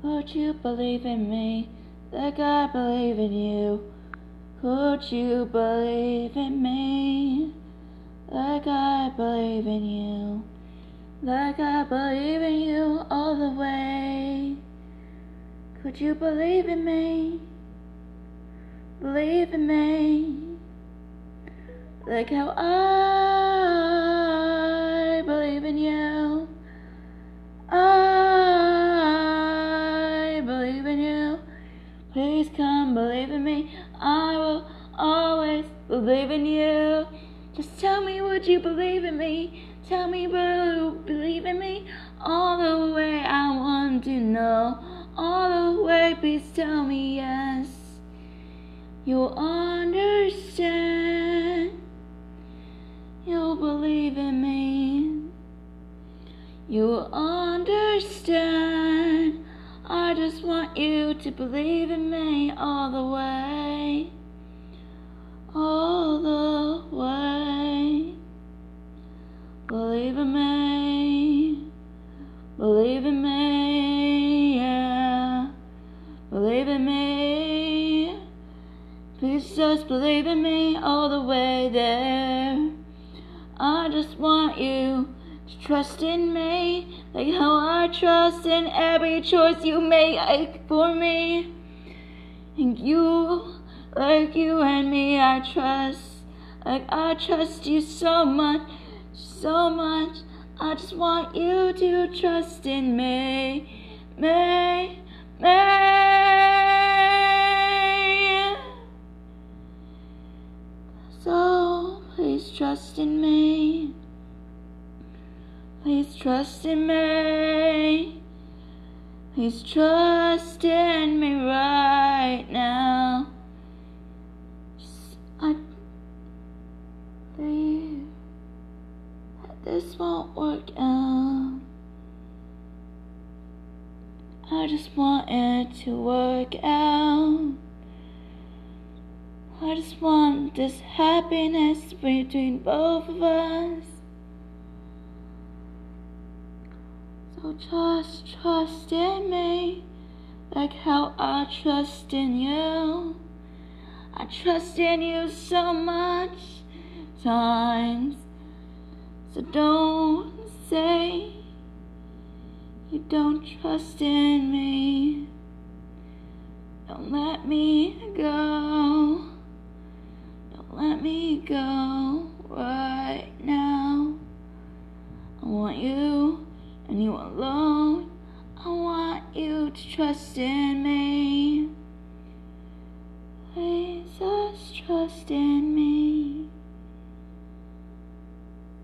Could you believe in me like I believe in you? Could you believe in me like I believe in you? Like I believe in you all the way. Could you believe in me? Believe in me like how I believe in you. I I will always believe in you. Just tell me, would you believe in me? Tell me, you believe in me all the way. I want to know all the way. Please tell me yes. You'll understand. You'll believe in me. You'll understand. I just want you to believe in me all the way. All the way. Believe in me. Believe in me. Yeah. Believe in me. Please just believe in me all the way there. I just want you to trust in me like how I trust in every choice you make for me. And you, like you and me, I trust. Like I trust you so much, so much. I just want you to trust in me, me, me. So please trust in me. Please trust in me. Please trust in me right now. Just, I believe that this won't work out. I just want it to work out. I just want this happiness between both of us. So just trust in me, like how I trust in you. I trust in you so much times. So don't say you don't trust in me. Don't let me go. Don't let me go right now. I want you you alone. I want you to trust in me. Please just trust in me.